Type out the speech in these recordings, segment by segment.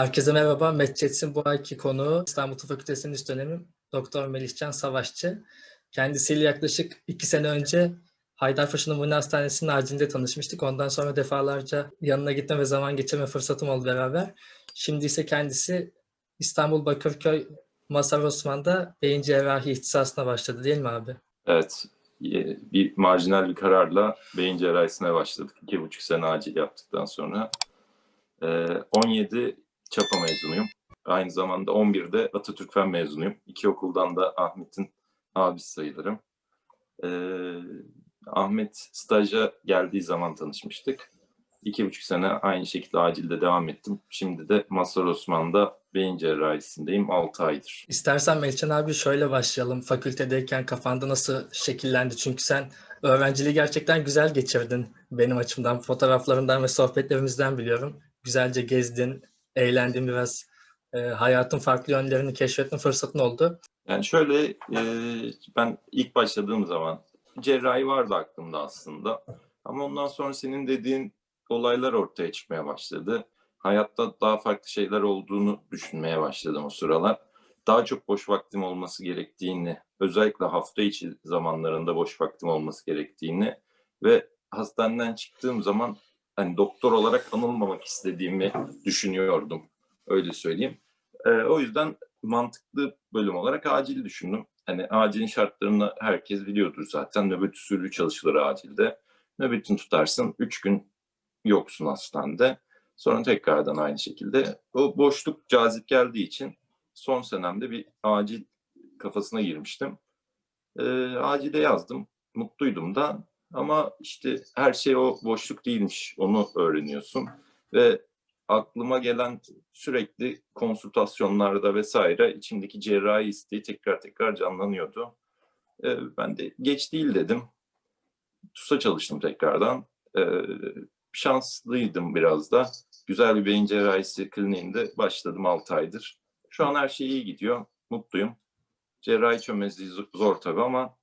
Herkese merhaba. Medcets'in bu ayki konuğu İstanbul Tıp Fakültesi'nin üst dönemi Doktor Melihcan Savaşçı. Kendisiyle yaklaşık iki sene önce Haydarpaşa Numune Hastanesi'nin acilinde tanışmıştık. Ondan sonra defalarca yanına gitme ve zaman geçirme fırsatım oldu beraber. Şimdi ise kendisi İstanbul Bakırköy Masar Osman'da beyin cerrahi ihtisasına başladı değil mi abi? Evet. Bir marjinal bir kararla beyin cerrahisine başladık. İki buçuk sene acil yaptıktan sonra. Ee, 17 Çapa mezunuyum. Aynı zamanda 11'de Atatürk Fen mezunuyum. İki okuldan da Ahmet'in abisi sayılırım. Ee, Ahmet staja geldiği zaman tanışmıştık. İki buçuk sene aynı şekilde acilde devam ettim. Şimdi de Mazhar Osman'da beyin cerrahisindeyim 6 aydır. İstersen Melihcan abi şöyle başlayalım. Fakültedeyken kafanda nasıl şekillendi? Çünkü sen öğrenciliği gerçekten güzel geçirdin benim açımdan. Fotoğraflarından ve sohbetlerimizden biliyorum. Güzelce gezdin, eğlendin biraz. E, hayatın farklı yönlerini keşfetme fırsatın oldu. Yani şöyle e, ben ilk başladığım zaman cerrahi vardı aklımda aslında. Ama ondan sonra senin dediğin olaylar ortaya çıkmaya başladı. Hayatta daha farklı şeyler olduğunu düşünmeye başladım o sıralar. Daha çok boş vaktim olması gerektiğini, özellikle hafta içi zamanlarında boş vaktim olması gerektiğini ve hastaneden çıktığım zaman hani doktor olarak anılmamak istediğimi düşünüyordum. Öyle söyleyeyim. Ee, o yüzden mantıklı bölüm olarak acil düşündüm. Hani acilin şartlarını herkes biliyordur zaten. Nöbet usulü çalışılır acilde. Nöbetini tutarsın. Üç gün yoksun hastanede. Sonra tekrardan aynı şekilde. O boşluk cazip geldiği için son senemde bir acil kafasına girmiştim. Ee, acile yazdım. Mutluydum da. Ama işte her şey o boşluk değilmiş. Onu öğreniyorsun. Ve aklıma gelen sürekli konsültasyonlarda vesaire içimdeki cerrahi isteği tekrar tekrar canlanıyordu. Ee, ben de geç değil dedim. TUS'a çalıştım tekrardan. Ee, şanslıydım biraz da. Güzel bir beyin cerrahisi kliniğinde başladım 6 aydır. Şu an her şey iyi gidiyor. Mutluyum. Cerrahi çömezliği zor tabii ama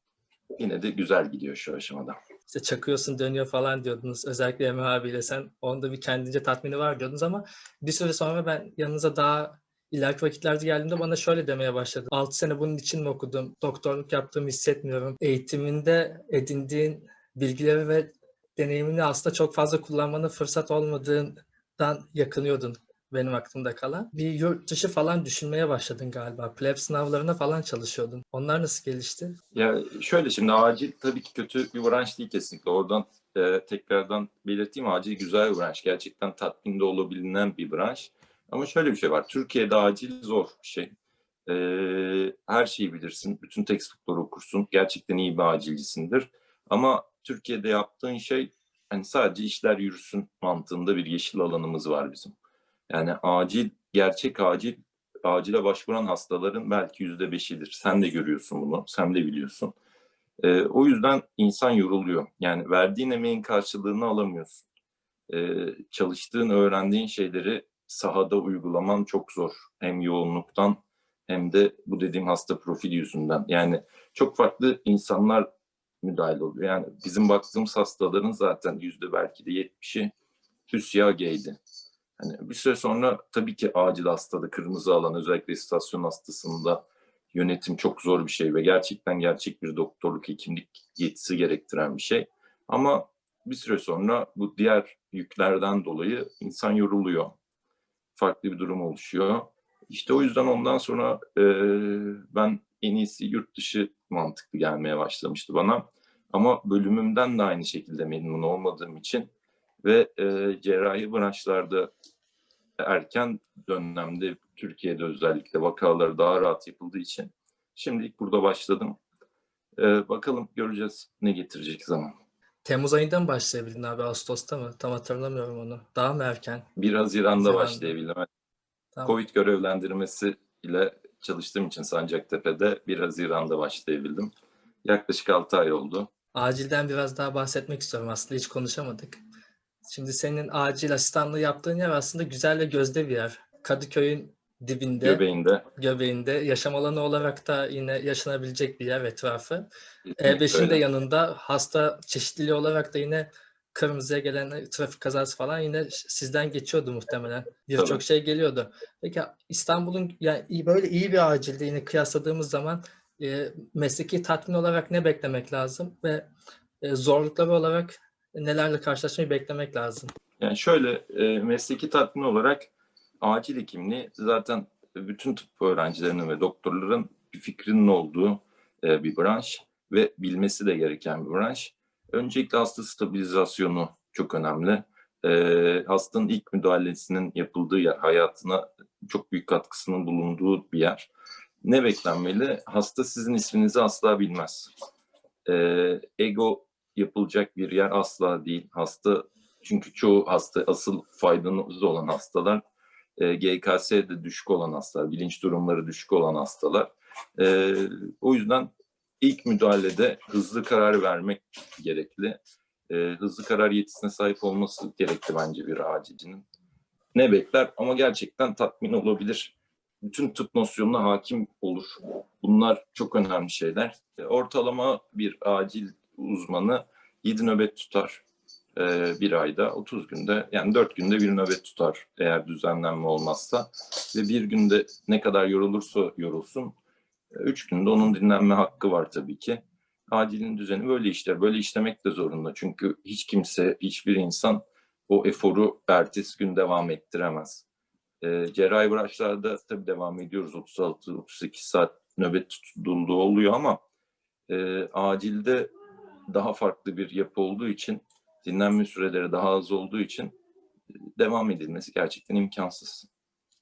yine de güzel gidiyor şu aşamada. İşte çakıyorsun dönüyor falan diyordunuz. Özellikle Emre abiyle sen onda bir kendince tatmini var diyordunuz ama bir süre sonra ben yanınıza daha ileriki vakitlerde geldiğimde bana şöyle demeye başladı. 6 sene bunun için mi okudum? Doktorluk yaptığımı hissetmiyorum. Eğitiminde edindiğin bilgileri ve deneyimini aslında çok fazla kullanmanın fırsat olmadığından yakınıyordun benim aklımda kalan. Bir yurt dışı falan düşünmeye başladın galiba. Pleb sınavlarına falan çalışıyordun. Onlar nasıl gelişti? Ya şöyle şimdi acil tabii ki kötü bir branş değil kesinlikle. Oradan e, tekrardan belirteyim acil güzel bir branş. Gerçekten tatminde olabilen bir branş. Ama şöyle bir şey var. Türkiye'de acil zor bir şey. E, her şeyi bilirsin. Bütün textbookları okursun. Gerçekten iyi bir acilcisindir. Ama Türkiye'de yaptığın şey hani sadece işler yürüsün mantığında bir yeşil alanımız var bizim. Yani acil, gerçek acil, acile başvuran hastaların belki yüzde beşidir. Sen de görüyorsun bunu, sen de biliyorsun. Ee, o yüzden insan yoruluyor. Yani verdiğin emeğin karşılığını alamıyorsun. Ee, çalıştığın, öğrendiğin şeyleri sahada uygulaman çok zor. Hem yoğunluktan hem de bu dediğim hasta profili yüzünden. Yani çok farklı insanlar müdahale oluyor. Yani bizim baktığımız hastaların zaten yüzde belki de yetmişi TÜSYAG'ydi. Hani bir süre sonra tabii ki acil hastada kırmızı alan özellikle istasyon hastasında yönetim çok zor bir şey ve gerçekten gerçek bir doktorluk hekimlik yetisi gerektiren bir şey. Ama bir süre sonra bu diğer yüklerden dolayı insan yoruluyor. Farklı bir durum oluşuyor. İşte o yüzden ondan sonra e, ben en iyisi yurt dışı mantıklı gelmeye başlamıştı bana. Ama bölümümden de aynı şekilde memnun olmadığım için ve e, cerrahi branşlarda erken dönemde Türkiye'de özellikle vakaları daha rahat yapıldığı için şimdilik burada başladım. E, bakalım göreceğiz ne getirecek zaman. Temmuz ayında mı başlayabildin abi? Ağustos'ta mı? Tam hatırlamıyorum onu. Daha mı erken? 1 Haziran'da Haziran'da. başlayabildim. Tamam. Covid görevlendirmesi ile çalıştığım için Sancaktepe'de 1 Haziran'da başlayabildim. Yaklaşık 6 ay oldu. Acilden biraz daha bahsetmek istiyorum aslında hiç konuşamadık. Şimdi senin acil asistanlığı yaptığın yer aslında güzel ve gözde bir yer. Kadıköy'ün dibinde, Göbeğinde. göbeğinde yaşam alanı olarak da yine yaşanabilecek bir yer etrafı. Kesinlikle E5'in de öyle. yanında hasta çeşitliliği olarak da yine kırmızıya gelen trafik kazası falan yine sizden geçiyordu muhtemelen. Birçok şey geliyordu. Peki İstanbul'un yani böyle iyi bir acilde yine kıyasladığımız zaman e, mesleki tatmin olarak ne beklemek lazım ve e, zorlukları olarak nelerle karşılaşmayı beklemek lazım? Yani şöyle e, mesleki tatmin olarak acil hekimliği zaten bütün tıp öğrencilerinin ve doktorların bir fikrinin olduğu e, bir branş ve bilmesi de gereken bir branş. Öncelikle hasta stabilizasyonu çok önemli. E, hastanın ilk müdahalesinin yapıldığı yer, hayatına çok büyük katkısının bulunduğu bir yer. Ne beklenmeli? Hasta sizin isminizi asla bilmez. Ego yapılacak bir yer asla değil. Hasta çünkü çoğu hasta asıl faydanız olan hastalar e, GKS'de düşük olan hastalar, bilinç durumları düşük olan hastalar. E, o yüzden ilk müdahalede hızlı karar vermek gerekli. E, hızlı karar yetisine sahip olması gerekli bence bir acilcinin. Ne bekler ama gerçekten tatmin olabilir. Bütün tıp nosyonuna hakim olur. Bunlar çok önemli şeyler. E, ortalama bir acil uzmanı 7 nöbet tutar e, bir ayda 30 günde yani 4 günde bir nöbet tutar eğer düzenlenme olmazsa ve bir günde ne kadar yorulursa yorulsun 3 günde onun dinlenme hakkı var tabii ki. Acilin düzeni böyle işler. Böyle işlemek de zorunda. Çünkü hiç kimse, hiçbir insan o eforu ertesi gün devam ettiremez. E, cerrahi branşlarda tabii devam ediyoruz. 36-38 saat nöbet tutulduğu oluyor ama e, acilde daha farklı bir yapı olduğu için dinlenme süreleri daha az olduğu için e, devam edilmesi gerçekten imkansız.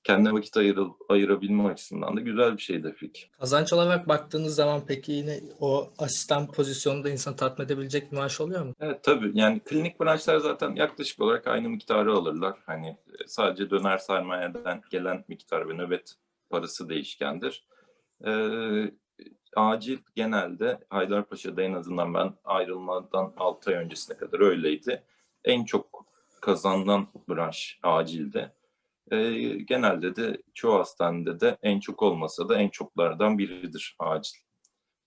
Kendine vakit ayırıl, ayırabilme açısından da güzel bir şey de fikir. Kazanç olarak baktığınız zaman peki yine o asistan pozisyonunda insan tatmin edebilecek bir maaş oluyor mu? Evet tabii yani klinik branşlar zaten yaklaşık olarak aynı miktarı alırlar. Hani e, sadece döner sermayeden gelen miktar ve nöbet parası değişkendir. Ee, acil genelde Haydarpaşa'da en azından ben ayrılmadan 6 ay öncesine kadar öyleydi. En çok kazanılan branş acilde. Ee, genelde de çoğu hastanede de en çok olmasa da en çoklardan biridir acil.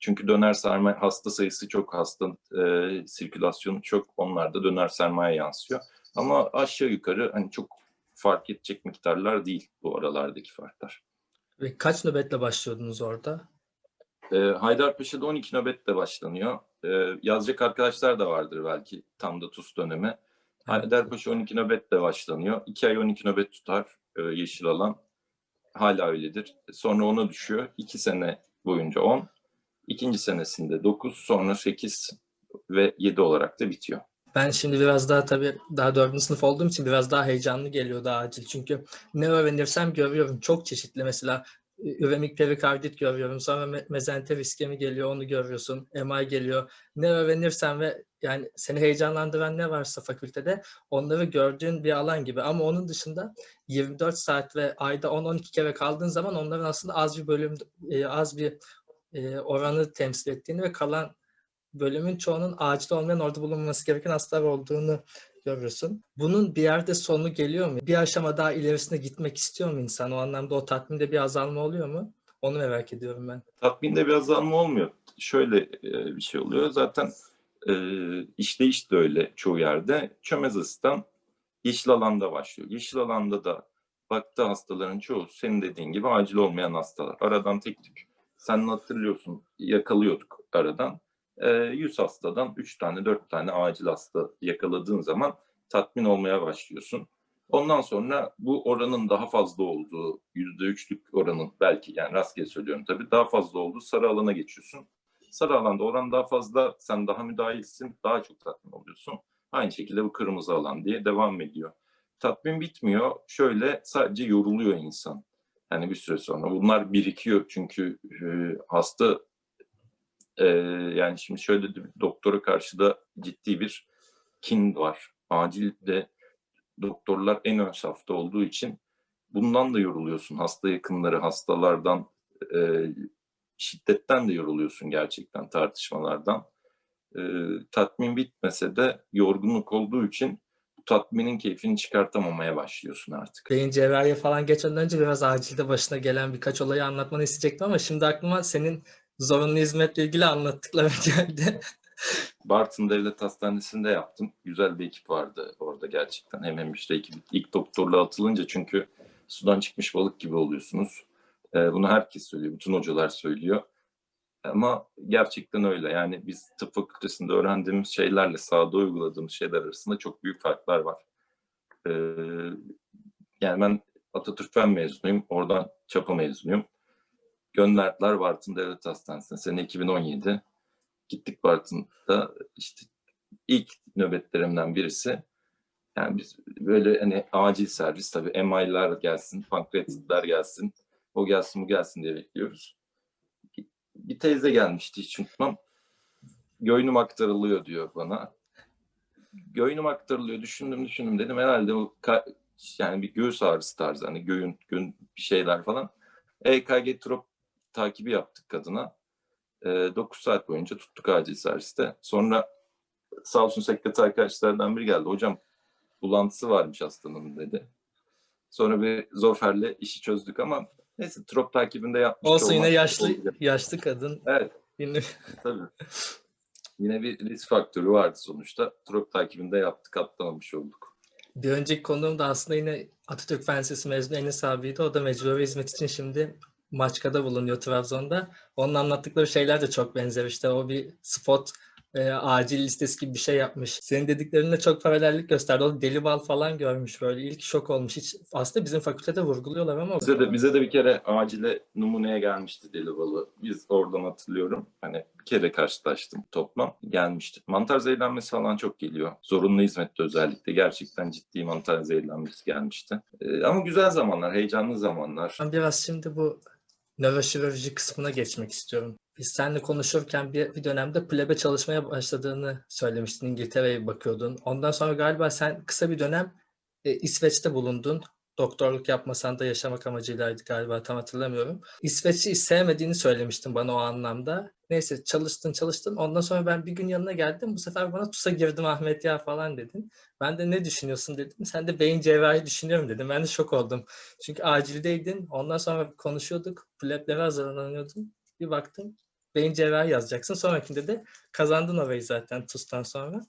Çünkü döner sermaye hasta sayısı çok hasta e, sirkülasyonu çok onlarda döner sermaye yansıyor. Ama aşağı yukarı hani çok fark edecek miktarlar değil bu aralardaki farklar. Ve kaç nöbetle başlıyordunuz orada? E, Haydarpaşa'da 12 nöbetle başlanıyor. E, yazacak arkadaşlar da vardır belki tam da TUS dönemi. Haydarpaşa 12 nöbetle başlanıyor. 2 ay 12 nöbet tutar e, yeşil alan. Hala öyledir. Sonra ona düşüyor. 2 sene boyunca 10. İkinci senesinde 9, sonra 8 ve 7 olarak da bitiyor. Ben şimdi biraz daha tabii daha dördüncü sınıf olduğum için biraz daha heyecanlı geliyor daha acil. Çünkü ne öğrenirsem görüyorum. Çok çeşitli mesela üremik perikardit görüyorum. Sonra me- mezenter iskemi geliyor onu görüyorsun. MI geliyor. Ne öğrenirsen ve yani seni heyecanlandıran ne varsa fakültede onları gördüğün bir alan gibi. Ama onun dışında 24 saat ve ayda 10-12 kere kaldığın zaman onların aslında az bir bölüm, e, az bir e, oranı temsil ettiğini ve kalan bölümün çoğunun acil olmayan orada bulunması gereken hastalar olduğunu görüyorsun. Bunun bir yerde sonu geliyor mu? Bir aşama daha ilerisine gitmek istiyor mu insan? O anlamda o tatminde bir azalma oluyor mu? Onu merak ediyorum ben. Tatminde bir azalma olmuyor. Şöyle e, bir şey oluyor. Zaten e, işleyiş de öyle çoğu yerde. Çömez asistan yeşil alanda başlıyor. Yeşil alanda da baktı hastaların çoğu senin dediğin gibi acil olmayan hastalar. Aradan tek tük. Sen hatırlıyorsun yakalıyorduk aradan. E, 100 hastadan 3 tane 4 tane acil hasta yakaladığın zaman tatmin olmaya başlıyorsun. Ondan sonra bu oranın daha fazla olduğu, %3'lük oranın belki yani rastgele söylüyorum tabii daha fazla olduğu sarı alana geçiyorsun. Sarı alanda oran daha fazla, sen daha müdahilsin, daha çok tatmin oluyorsun. Aynı şekilde bu kırmızı alan diye devam ediyor. Tatmin bitmiyor. Şöyle sadece yoruluyor insan. Yani bir süre sonra. Bunlar birikiyor çünkü e, hasta e, yani şimdi şöyle de doktora karşı da ciddi bir kin var. Acilde doktorlar en ön safta olduğu için bundan da yoruluyorsun. Hasta yakınları, hastalardan, e, şiddetten de yoruluyorsun gerçekten tartışmalardan. E, tatmin bitmese de yorgunluk olduğu için bu tatminin keyfini çıkartamamaya başlıyorsun artık. Beyin cerrahiye falan geçmeden önce biraz acilde başına gelen birkaç olayı anlatmanı isteyecektim ama şimdi aklıma senin zorunlu hizmetle ilgili anlattıkların geldi. Bartın Devlet Hastanesi'nde yaptım. Güzel bir ekip vardı orada gerçekten. Hem hemşire ekibi. İlk doktorla atılınca çünkü sudan çıkmış balık gibi oluyorsunuz. Ee, bunu herkes söylüyor. Bütün hocalar söylüyor. Ama gerçekten öyle. Yani biz tıp fakültesinde öğrendiğimiz şeylerle sahada uyguladığımız şeyler arasında çok büyük farklar var. Ee, yani ben Atatürk Fen mezunuyum. Oradan Çapa mezunuyum. Gönderdiler Bartın Devlet Hastanesi'ne. Sene 2017. Gittik Bartın'da işte ilk nöbetlerimden birisi. Yani biz böyle hani acil servis tabii MI'lar gelsin, pankreatitler gelsin, o gelsin bu gelsin diye bekliyoruz. Bir teyze gelmişti hiç unutmam. Göynüm aktarılıyor diyor bana. Göynüm aktarılıyor düşündüm düşündüm dedim herhalde o yani bir göğüs ağrısı tarzı hani göğün, göğün bir şeyler falan. EKG trop takibi yaptık kadına. E, 9 saat boyunca tuttuk acil serviste. Sonra sağ olsun sekreter arkadaşlardan biri geldi. Hocam bulantısı varmış hastanın dedi. Sonra bir Zofer'le işi çözdük ama neyse trop takibinde yapmış. Olsun yine yaşlı olacak. yaşlı kadın. Evet Yine tabii. Yine bir risk faktörü vardı sonuçta. Trop takibinde yaptık atlamamış olduk. bir önceki konuğum da aslında yine Atatürk Fen Lisesi mezunu Enis abiydi. O da mecburi hizmet için şimdi Maçka'da bulunuyor Trabzon'da. Onun anlattıkları şeyler de çok benzer. İşte o bir spot e, acil listesi gibi bir şey yapmış. Senin dediklerinde çok paralellik gösterdi. O deli bal falan görmüş böyle. İlk şok olmuş. Hiç, aslında bizim fakültede vurguluyorlar ama Bize de bize de bir kere acile numuneye gelmişti deli balı. Biz oradan hatırlıyorum. Hani bir kere karşılaştım toplam gelmişti. Mantar zehirlenmesi falan çok geliyor. Zorunlu hizmette özellikle gerçekten ciddi mantar zehirlenmesi gelmişti. Ee, ama güzel zamanlar, heyecanlı zamanlar. Biraz şimdi bu nöroşirurji kısmına geçmek istiyorum. Biz seninle konuşurken bir, bir dönemde plebe çalışmaya başladığını söylemiştin. İngiltere'ye bakıyordun. Ondan sonra galiba sen kısa bir dönem e, İsveç'te bulundun. Doktorluk yapmasan da yaşamak amacıylaydı galiba tam hatırlamıyorum. İsveç'i sevmediğini söylemiştin bana o anlamda. Neyse çalıştın çalıştın. Ondan sonra ben bir gün yanına geldim. Bu sefer bana TUS'a girdim Ahmet ya falan dedin. Ben de ne düşünüyorsun dedim. Sen de beyin cerrahi düşünüyorum dedim. Ben de şok oldum. Çünkü acildeydin. Ondan sonra konuşuyorduk. Pleplere hazırlanıyordun. Bir baktım beyin cerrahi yazacaksın. Sonrakinde de kazandın orayı zaten TUS'tan sonra.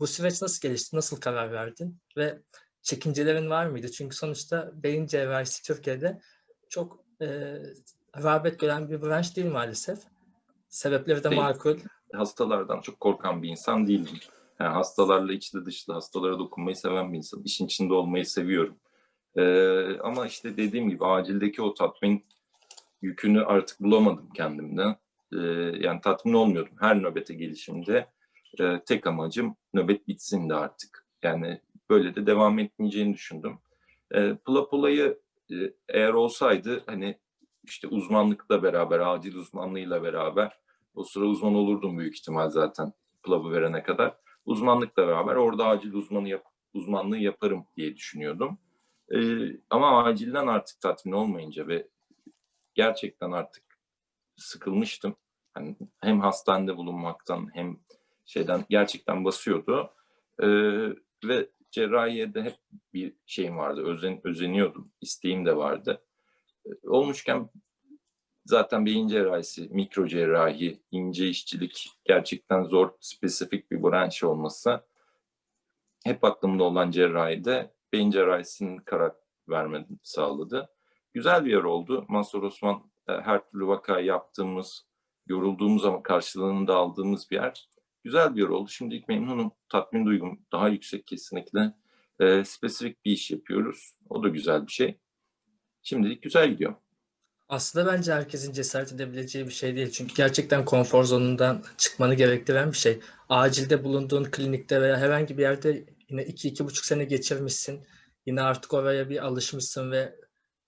Bu süreç nasıl gelişti? Nasıl karar verdin? Ve çekincelerin var mıydı? Çünkü sonuçta beyin cerrahisi Türkiye'de çok e, rağbet gören bir branş değil maalesef. Sebepleri de Değil. makul. Hastalardan çok korkan bir insan değildim. Yani hastalarla içli dışlı, hastalara dokunmayı seven bir insan. İşin içinde olmayı seviyorum. Ee, ama işte dediğim gibi acildeki o tatmin yükünü artık bulamadım kendimden. Ee, yani tatmin olmuyordum. Her nöbete gelişimde e, tek amacım nöbet bitsin de artık. Yani böyle de devam etmeyeceğini düşündüm. E, Pulap olayı e, eğer olsaydı hani işte uzmanlıkla beraber, acil uzmanlığıyla beraber o sıra uzman olurdum büyük ihtimal zaten Pulap'ı verene kadar. Uzmanlıkla beraber orada acil uzmanı yap, uzmanlığı yaparım diye düşünüyordum. E, ama acilden artık tatmin olmayınca ve gerçekten artık sıkılmıştım. Hani hem hastanede bulunmaktan hem şeyden gerçekten basıyordu. Ee, ve cerrahiye de hep bir şeyim vardı. Özen, özeniyordum. isteğim de vardı. Ee, olmuşken zaten beyin cerrahisi, mikro cerrahi, ince işçilik gerçekten zor, spesifik bir branş olması hep aklımda olan cerrahide beyin cerrahisinin karar vermemi sağladı. Güzel bir yer oldu. Mansur Osman e, her türlü vakayı yaptığımız, yorulduğumuz ama karşılığını da aldığımız bir yer. Güzel bir yer oldu. Şimdilik memnunum. Tatmin duygum daha yüksek kesinlikle. E, spesifik bir iş yapıyoruz. O da güzel bir şey. Şimdilik güzel gidiyor. Aslında bence herkesin cesaret edebileceği bir şey değil. Çünkü gerçekten konfor zonundan çıkmanı gerektiren bir şey. Acilde bulunduğun klinikte veya herhangi bir yerde yine iki, iki buçuk sene geçirmişsin. Yine artık oraya bir alışmışsın ve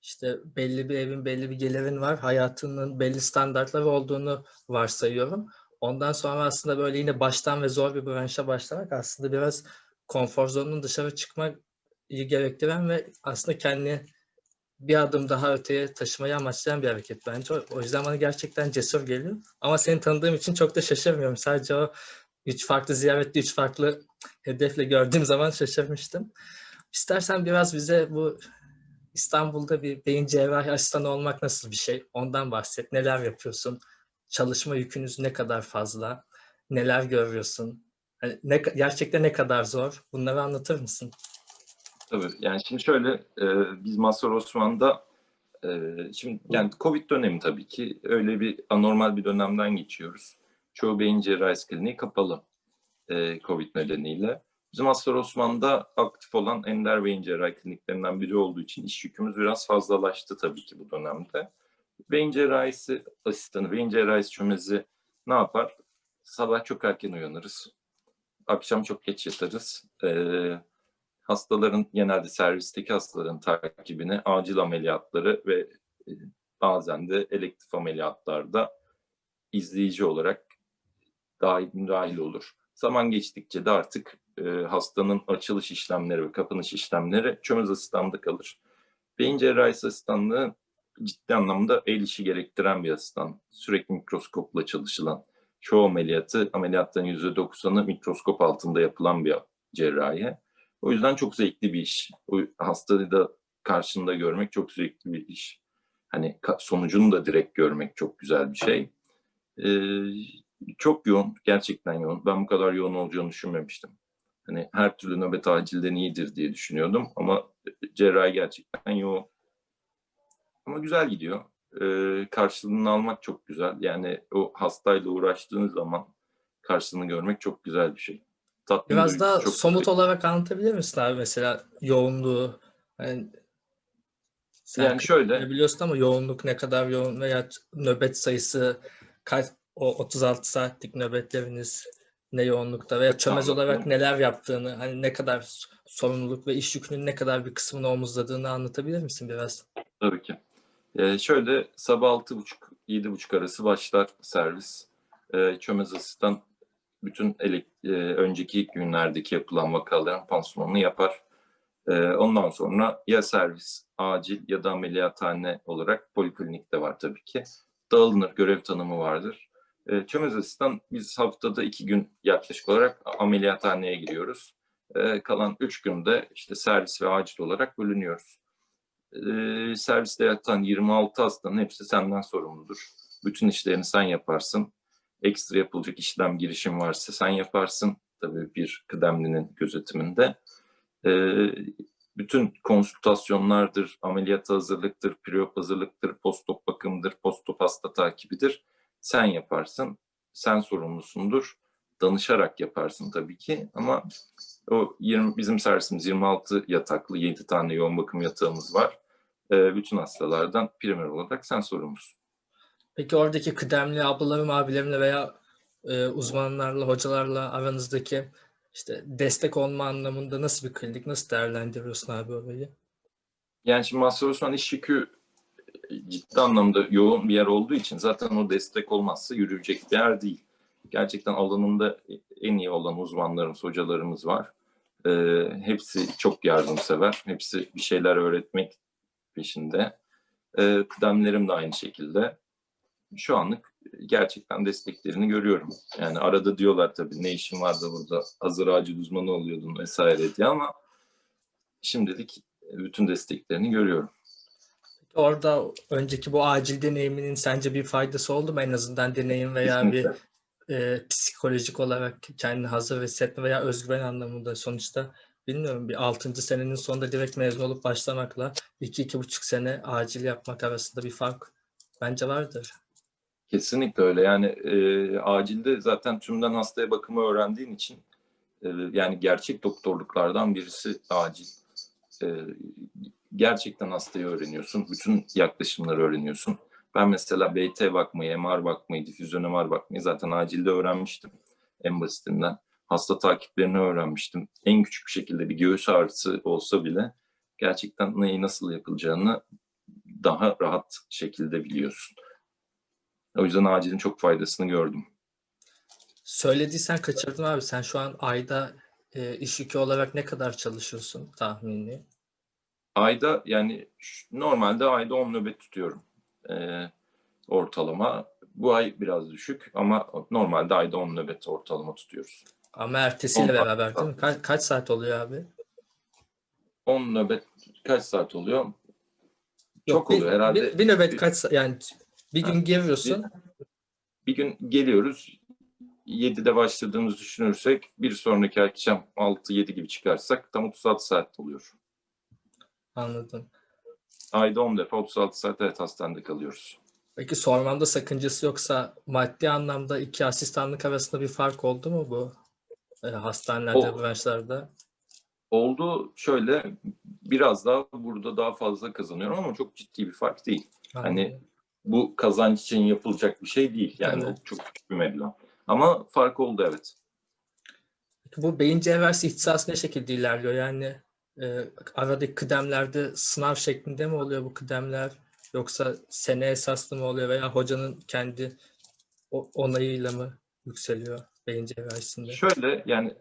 işte belli bir evin, belli bir gelirin var. Hayatının belli standartları olduğunu varsayıyorum. Ondan sonra aslında böyle yine baştan ve zor bir branşa başlamak aslında biraz konfor zonunun dışarı çıkmayı gerektiren ve aslında kendini bir adım daha öteye taşımayı amaçlayan bir hareket bence. O, yüzden bana gerçekten cesur geliyor. Ama seni tanıdığım için çok da şaşırmıyorum. Sadece o üç farklı ziyarette üç farklı hedefle gördüğüm zaman şaşırmıştım. İstersen biraz bize bu İstanbul'da bir beyin cerrahi asistanı olmak nasıl bir şey? Ondan bahset. Neler yapıyorsun? Çalışma yükünüz ne kadar fazla? neler görüyorsun? Hani ne, gerçekten ne kadar zor? Bunları anlatır mısın? Tabii. Yani şimdi şöyle e, biz Mazhar Osman'da e, şimdi yani Covid dönemi tabii ki öyle bir anormal bir dönemden geçiyoruz. Çoğu beyin cerrahisi kliniği kapalı e, Covid nedeniyle. Bizim Mazhar Osman'da aktif olan ender beyin cerrahi kliniklerinden biri olduğu için iş yükümüz biraz fazlalaştı tabii ki bu dönemde. Beyin cerrahisi asistanı, beyin cerrahisi çömezi ne yapar? Sabah çok erken uyanırız. Akşam çok geç yatarız. Ee, hastaların genelde servisteki hastaların takibini, acil ameliyatları ve e, bazen de elektif ameliyatlarda izleyici olarak dahil, müdahil olur. Zaman geçtikçe de artık e, hastanın açılış işlemleri ve kapanış işlemleri çömez asistanda kalır. Beyin cerrahisi asistanlığı ciddi anlamda el işi gerektiren bir asistan. Sürekli mikroskopla çalışılan, çoğu ameliyatı, ameliyatların %90'ı mikroskop altında yapılan bir cerrahi. O yüzden çok zevkli bir iş. O hastayı da karşında görmek çok zevkli bir iş. Hani sonucunu da direkt görmek çok güzel bir şey. Ee, çok yoğun, gerçekten yoğun. Ben bu kadar yoğun olacağını düşünmemiştim. Hani her türlü nöbet acilden iyidir diye düşünüyordum ama cerrahi gerçekten yoğun. Ama güzel gidiyor. Ee, karşılığını almak çok güzel. Yani o hastayla uğraştığınız zaman karşılığını görmek çok güzel bir şey. Tatmin Biraz daha çok somut güzel. olarak anlatabilir misin abi mesela yoğunluğu? Yani sen yani şöyle biliyorsun ama yoğunluk ne kadar yoğun veya nöbet sayısı kaç o 36 saatlik nöbetleriniz ne yoğunlukta veya çömez olarak neler yaptığını hani ne kadar sorumluluk ve iş yükünün ne kadar bir kısmını omuzladığını anlatabilir misin biraz? Tabii ki. Ee, şöyle sabah 6.30-7.30 arası başlar servis. Ee, çömez asistan bütün elek- e, önceki günlerdeki yapılan vakaların pansumanını yapar. Ee, ondan sonra ya servis, acil ya da ameliyathane olarak poliklinik de var tabii ki. Dağılınır, görev tanımı vardır. Ee, çömez asistan biz haftada iki gün yaklaşık olarak ameliyathaneye giriyoruz. Ee, kalan üç günde işte servis ve acil olarak bölünüyoruz e, serviste yatan 26 hastanın hepsi senden sorumludur. Bütün işlerini sen yaparsın. Ekstra yapılacak işlem girişim varsa sen yaparsın. Tabii bir kıdemlinin gözetiminde. Bütün konsültasyonlardır, ameliyat hazırlıktır, preop hazırlıktır, postop bakımdır, postop hasta takibidir. Sen yaparsın. Sen sorumlusundur. Danışarak yaparsın tabii ki ama o 20, bizim servisimiz 26 yataklı, 7 tane yoğun bakım yatağımız var. E, bütün hastalardan primer olarak sen sorumlusun. Peki oradaki kıdemli ablalarım, abilerimle veya e, uzmanlarla, hocalarla aranızdaki işte destek olma anlamında nasıl bir klinik, nasıl değerlendiriyorsun abi orayı? Yani şimdi Mazhar Osman iş yükü e, ciddi anlamda yoğun bir yer olduğu için zaten o destek olmazsa yürüyecek bir yer değil. Gerçekten alanında en iyi olan uzmanlarımız, hocalarımız var. Ee, hepsi çok yardımsever. Hepsi bir şeyler öğretmek peşinde. E, kıdemlerim de aynı şekilde. Şu anlık gerçekten desteklerini görüyorum. Yani arada diyorlar tabii ne işin vardı burada hazır acil uzmanı oluyordun vesaire diye ama şimdilik bütün desteklerini görüyorum. Orada önceki bu acil deneyiminin sence bir faydası oldu mu en azından deneyim veya Kesinlikle. bir e, psikolojik olarak kendini hazır hissetme veya özgüven anlamında sonuçta bilmiyorum bir 6. senenin sonunda direkt mezun olup başlamakla 2-2,5 sene acil yapmak arasında bir fark bence vardır. Kesinlikle öyle. Yani e, acilde zaten tümden hastaya bakımı öğrendiğin için e, yani gerçek doktorluklardan birisi acil. E, gerçekten hastayı öğreniyorsun. Bütün yaklaşımları öğreniyorsun. Ben mesela BT bakmayı, MR bakmayı, difüzyon MR bakmayı zaten acilde öğrenmiştim en basitinden hasta takiplerini öğrenmiştim. En küçük bir şekilde bir göğüs ağrısı olsa bile gerçekten neyi nasıl yapılacağını daha rahat şekilde biliyorsun. O yüzden acilin çok faydasını gördüm. Söylediysen kaçırdım abi. Sen şu an ayda e, iş yükü olarak ne kadar çalışıyorsun tahmini? Ayda yani normalde ayda 10 nöbet tutuyorum e, ortalama. Bu ay biraz düşük ama normalde ayda 10 nöbet ortalama tutuyoruz. Ama ertesiyle beraber değil mi? Ka- kaç saat oluyor abi? 10 nöbet kaç saat oluyor? Çok bir, oluyor herhalde. Bir, bir nöbet kaç saat? Yani bir gün geliyorsun. Bir, bir gün geliyoruz. 7'de başladığımızı düşünürsek bir sonraki akşam 6-7 gibi çıkarsak tam 36 saat oluyor. Anladım. Ayda 10 defa 36 saat evet hastanede kalıyoruz. Peki sormamda sakıncası yoksa maddi anlamda iki asistanlık arasında bir fark oldu mu bu e, hastanelerde, O- branşlarda? Oldu şöyle biraz daha burada daha fazla kazanıyorum ama çok ciddi bir fark değil. Hani Anladım. bu kazanç için yapılacak bir şey değil. Yani Evet. çok küçük bir meblağ. Ama fark oldu evet. Peki bu beyin cerrahisi ihtisası ne şekilde ilerliyor? Yani e, aradaki kıdemlerde sınav şeklinde mi oluyor bu kıdemler? Yoksa sene esaslı mı oluyor veya hocanın kendi onayıyla mı yükseliyor beyin cerrahisinde? Şöyle yani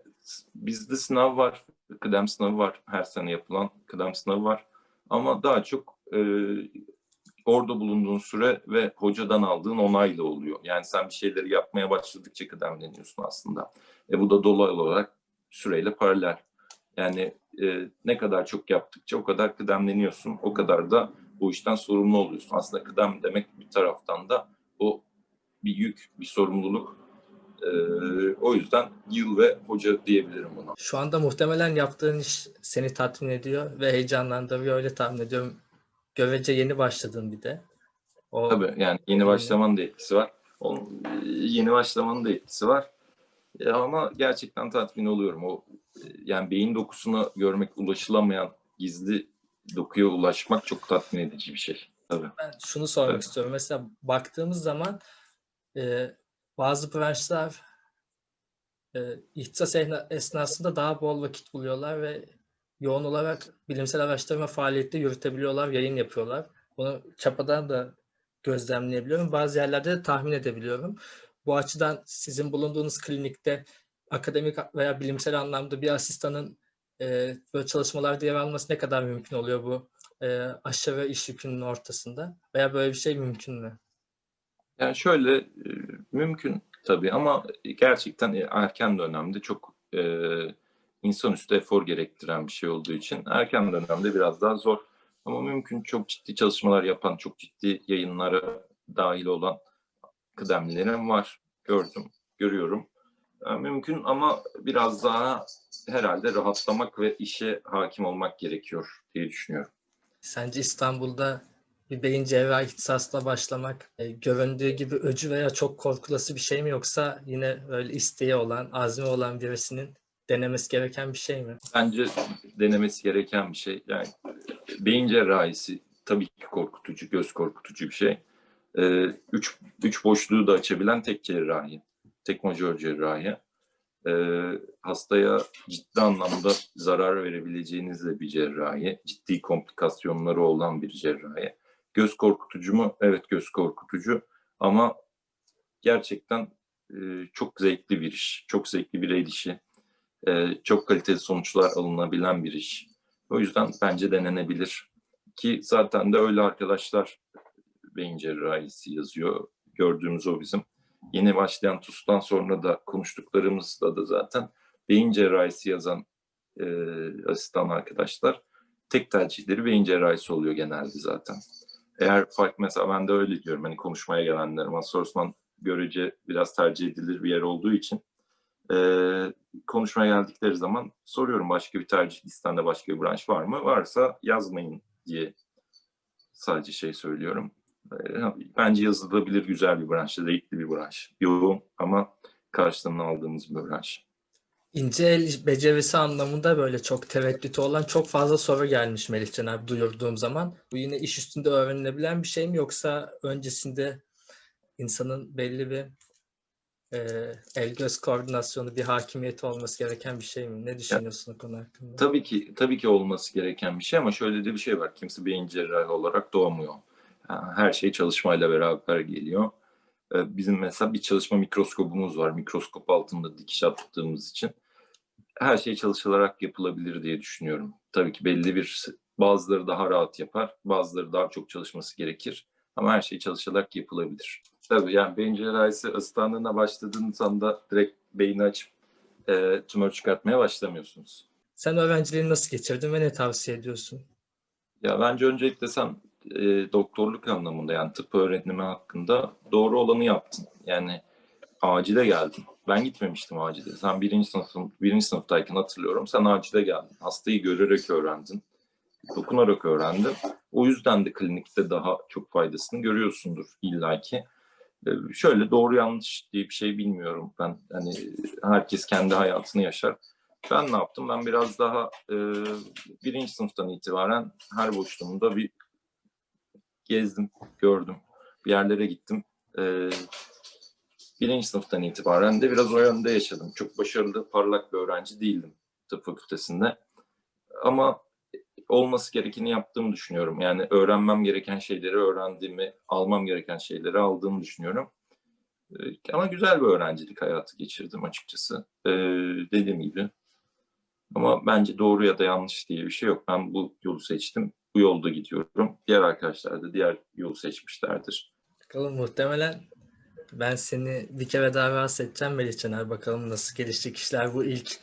bizde sınav var, kıdem sınavı var. Her sene yapılan kıdem sınavı var. Ama daha çok e, orada bulunduğun süre ve hocadan aldığın onayla oluyor. Yani sen bir şeyleri yapmaya başladıkça kıdemleniyorsun aslında. E bu da dolaylı olarak süreyle paralel. Yani e, ne kadar çok yaptıkça o kadar kıdemleniyorsun. O kadar da bu işten sorumlu oluyorsun. Aslında kıdem demek bir taraftan da o bir yük, bir sorumluluk. E, o yüzden yıl ve hoca diyebilirim buna. Şu anda muhtemelen yaptığın iş seni tatmin ediyor ve heyecanlandırıyor öyle tahmin ediyorum. Görece yeni başladın bir de. O Tabii yani yeni başlamanın da etkisi var. O, yeni başlamanın da etkisi var. E, ama gerçekten tatmin oluyorum. O e, yani beyin dokusunu görmek ulaşılamayan gizli dokuya ulaşmak çok tatmin edici bir şey. Tabii. Ben şunu sormak Evet. istiyorum. Mesela baktığımız zaman e, bazı branşlar e, ihtisas esnasında daha bol vakit buluyorlar ve yoğun olarak bilimsel araştırma faaliyeti yürütebiliyorlar, yayın yapıyorlar. Bunu çapadan da gözlemleyebiliyorum. Bazı yerlerde de tahmin edebiliyorum. Bu açıdan sizin bulunduğunuz klinikte akademik veya bilimsel anlamda bir asistanın e, böyle çalışmalarda yer alması ne kadar mümkün oluyor bu e, aşırı iş yükünün ortasında? Veya böyle bir şey mümkün mü? Yani şöyle e, mümkün tabii ama gerçekten erken dönemde çok e, insanüstü efor gerektiren bir şey olduğu için erken dönemde biraz daha zor. Ama mümkün çok ciddi çalışmalar yapan, çok ciddi yayınlara dahil olan kıdemlilerim var. Gördüm, görüyorum. Yani mümkün ama biraz daha herhalde rahatlamak ve işe hakim olmak gerekiyor diye düşünüyorum. Sence İstanbul'da bir beyin cerrahi ihtisasla başlamak e, göründüğü gibi öcü veya çok korkulası bir şey mi yoksa yine böyle isteği olan, azmi olan birisinin denemesi gereken bir şey mi? Bence denemesi gereken bir şey. Yani beyin cerrahisi tabii ki korkutucu, göz korkutucu bir şey. Ee, üç, üç boşluğu da açabilen tek cerrahi, tek majör cerrahi. Ee, hastaya ciddi anlamda zarar verebileceğiniz de bir cerrahi, ciddi komplikasyonları olan bir cerrahi. Göz korkutucu mu? Evet göz korkutucu ama gerçekten e, çok zevkli bir iş, çok zevkli bir el işi. Ee, çok kaliteli sonuçlar alınabilen bir iş. O yüzden bence denenebilir. Ki zaten de öyle arkadaşlar beyin cerrahisi yazıyor. Gördüğümüz o bizim. Yeni başlayan TUS'tan sonra da konuştuklarımızda da zaten beyin cerrahisi yazan e, asistan arkadaşlar tek tercihleri beyin cerrahisi oluyor genelde zaten. Eğer fark mesela ben de öyle diyorum hani konuşmaya gelenler masa Osman görece biraz tercih edilir bir yer olduğu için ee, konuşmaya geldikleri zaman soruyorum başka bir tercih listende başka bir branş var mı? Varsa yazmayın diye sadece şey söylüyorum. Bence yazılabilir güzel bir branş, zevkli bir branş. Yoğun ama karşılığını aldığımız bir branş. İnce el becerisi anlamında böyle çok tereddütü olan çok fazla soru gelmiş Melihcan abi duyurduğum zaman. Bu yine iş üstünde öğrenilebilen bir şey mi yoksa öncesinde insanın belli bir e, el göz koordinasyonu, bir hakimiyeti olması gereken bir şey mi? Ne düşünüyorsun o konu hakkında? Tabii ki tabii ki olması gereken bir şey ama şöyle de bir şey var. Kimse beyin cerrahi olarak doğmuyor. Her şey çalışmayla beraber geliyor. Ee, Bizim mesela bir çalışma mikroskobumuz var. Mikroskop altında dikiş attığımız için her şey çalışılarak yapılabilir diye düşünüyorum. Tabii ki belli bir bazıları daha rahat yapar, bazıları daha çok çalışması gerekir. Ama her şey çalışılarak yapılabilir. Tabii yani beyin cerrahisi asistanlığına başladığınız anda direkt beyni açıp e, tümör çıkartmaya başlamıyorsunuz. Sen öğrenciliğini nasıl geçirdin ve ne tavsiye ediyorsun? Ya bence öncelikle sen e, doktorluk anlamında yani tıp öğrenimi hakkında doğru olanı yaptın. Yani acile geldin. Ben gitmemiştim acile. Sen birinci sınıfın birinci sınıftayken hatırlıyorum. Sen acile geldin. Hastayı görerek öğrendin. Dokunarak öğrendin. O yüzden de klinikte daha çok faydasını görüyorsundur illaki. Ee, Şöyle doğru yanlış diye bir şey bilmiyorum ben. Hani herkes kendi hayatını yaşar. Ben ne yaptım? Ben biraz daha e, birinci sınıftan itibaren her boşluğumda bir gezdim, gördüm. Bir yerlere gittim. Ee, birinci sınıftan itibaren de biraz o yönde yaşadım. Çok başarılı, parlak bir öğrenci değildim tıp fakültesinde. Ama olması gerekeni yaptığımı düşünüyorum. Yani öğrenmem gereken şeyleri öğrendiğimi, almam gereken şeyleri aldığımı düşünüyorum. Ee, Ama güzel bir öğrencilik hayatı geçirdim açıkçası. Ee, dediğim gibi. Ama bence doğru ya da yanlış diye bir şey yok. Ben bu yolu seçtim. Bu yolda gidiyorum. Diğer arkadaşlar da diğer yolu seçmişlerdir. Bakalım muhtemelen ben seni bir kere daha rahatsız edeceğim Melih Caner. Bakalım nasıl gelişecek işler bu ilk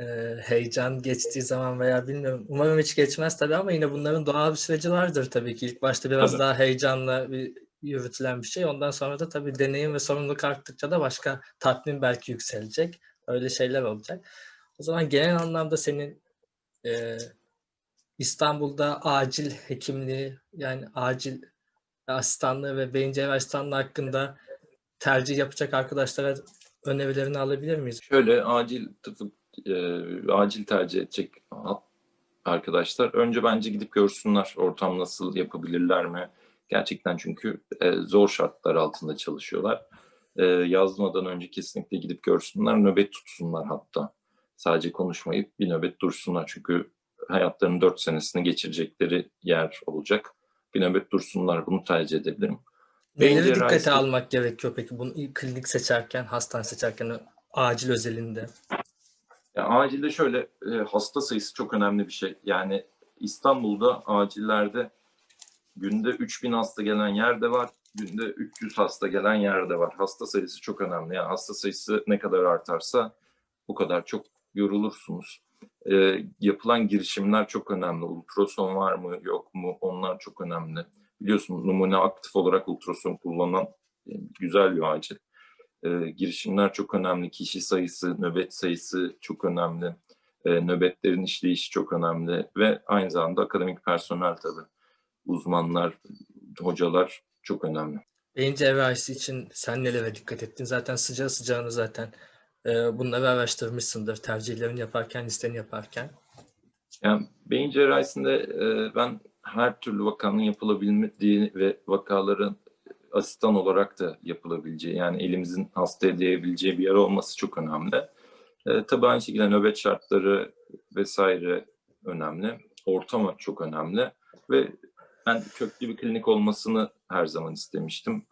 e, heyecan geçtiği zaman veya bilmiyorum. Umarım hiç geçmez tabii ama yine bunların doğal bir süreci vardır tabii ki. İlk başta biraz Tabii. daha heyecanla bir yürütülen bir şey. Ondan sonra da tabii deneyim ve sorumluluk arttıkça da başka tatmin belki yükselecek. Öyle şeyler olacak. O zaman genel anlamda senin e, İstanbul'da acil hekimliği yani acil asistanlığı ve beyin cerrahi asistanlığı hakkında tercih yapacak arkadaşlara önerilerini alabilir miyiz? Şöyle acil tıp, e, acil tercih edecek arkadaşlar önce bence gidip görsünler ortam nasıl yapabilirler mi? Gerçekten çünkü e, zor şartlar altında çalışıyorlar. E, yazmadan önce kesinlikle gidip görsünler, nöbet tutsunlar hatta. Sadece konuşmayıp bir nöbet dursunlar çünkü hayatlarının dört senesini geçirecekleri yer olacak. Bir nöbet dursunlar bunu tercih edebilirim. Beyin Neleri dikkate almak gerekiyor peki bunu klinik seçerken, hastane seçerken acil özelinde? Ya acilde şöyle e, hasta sayısı çok önemli bir şey. Yani İstanbul'da acillerde günde 3000 hasta gelen yer de var. Günde 300 hasta gelen yer de var. Hasta sayısı çok önemli. Yani hasta sayısı ne kadar artarsa bu kadar çok yorulursunuz. E, yapılan girişimler çok önemli. Ultrason var mı yok mu onlar çok önemli. Biliyorsun numune aktif olarak ultrason kullanan e, güzel bir acil. E, girişimler çok önemli. Kişi sayısı, nöbet sayısı çok önemli. E, nöbetlerin işleyişi çok önemli. Ve aynı zamanda akademik personel tabii. Uzmanlar, hocalar çok önemli. Beyin cerrahisi için sen nelere dikkat ettin? Zaten sıcağı sıcağını zaten bunları araştırmışsındır tercihlerini yaparken, listeni yaparken. Yani beyin cerrahisinde e, ben her türlü vakanın yapılabildiği ve vakaların asistan olarak da yapılabileceği yani elimizin hasta edebileceği bir yer olması çok önemli. E, tabii aynı şekilde nöbet şartları vesaire önemli. Ortam çok önemli ve ben köklü bir klinik olmasını her zaman istemiştim.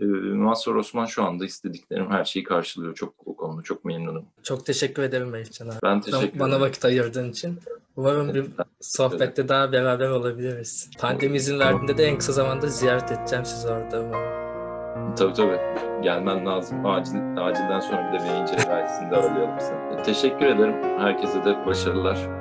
E, Mazhar Osman şu anda istediklerim her şeyi karşılıyor. Çok o konuda çok memnunum. Çok teşekkür ederim Melih Can abi. Ben teşekkür Bana ederim. vakit ayırdığın için. Umarım bir sohbette daha beraber olabiliriz. Pandemi izin verdiğinde de en kısa zamanda ziyaret edeceğim sizi orada. umarım. Tabii tabii. Gelmen lazım. Acil, acilden sonra bir de beyin cerrahisinde ağırlayalım seni. Teşekkür ederim. Herkese de başarılar.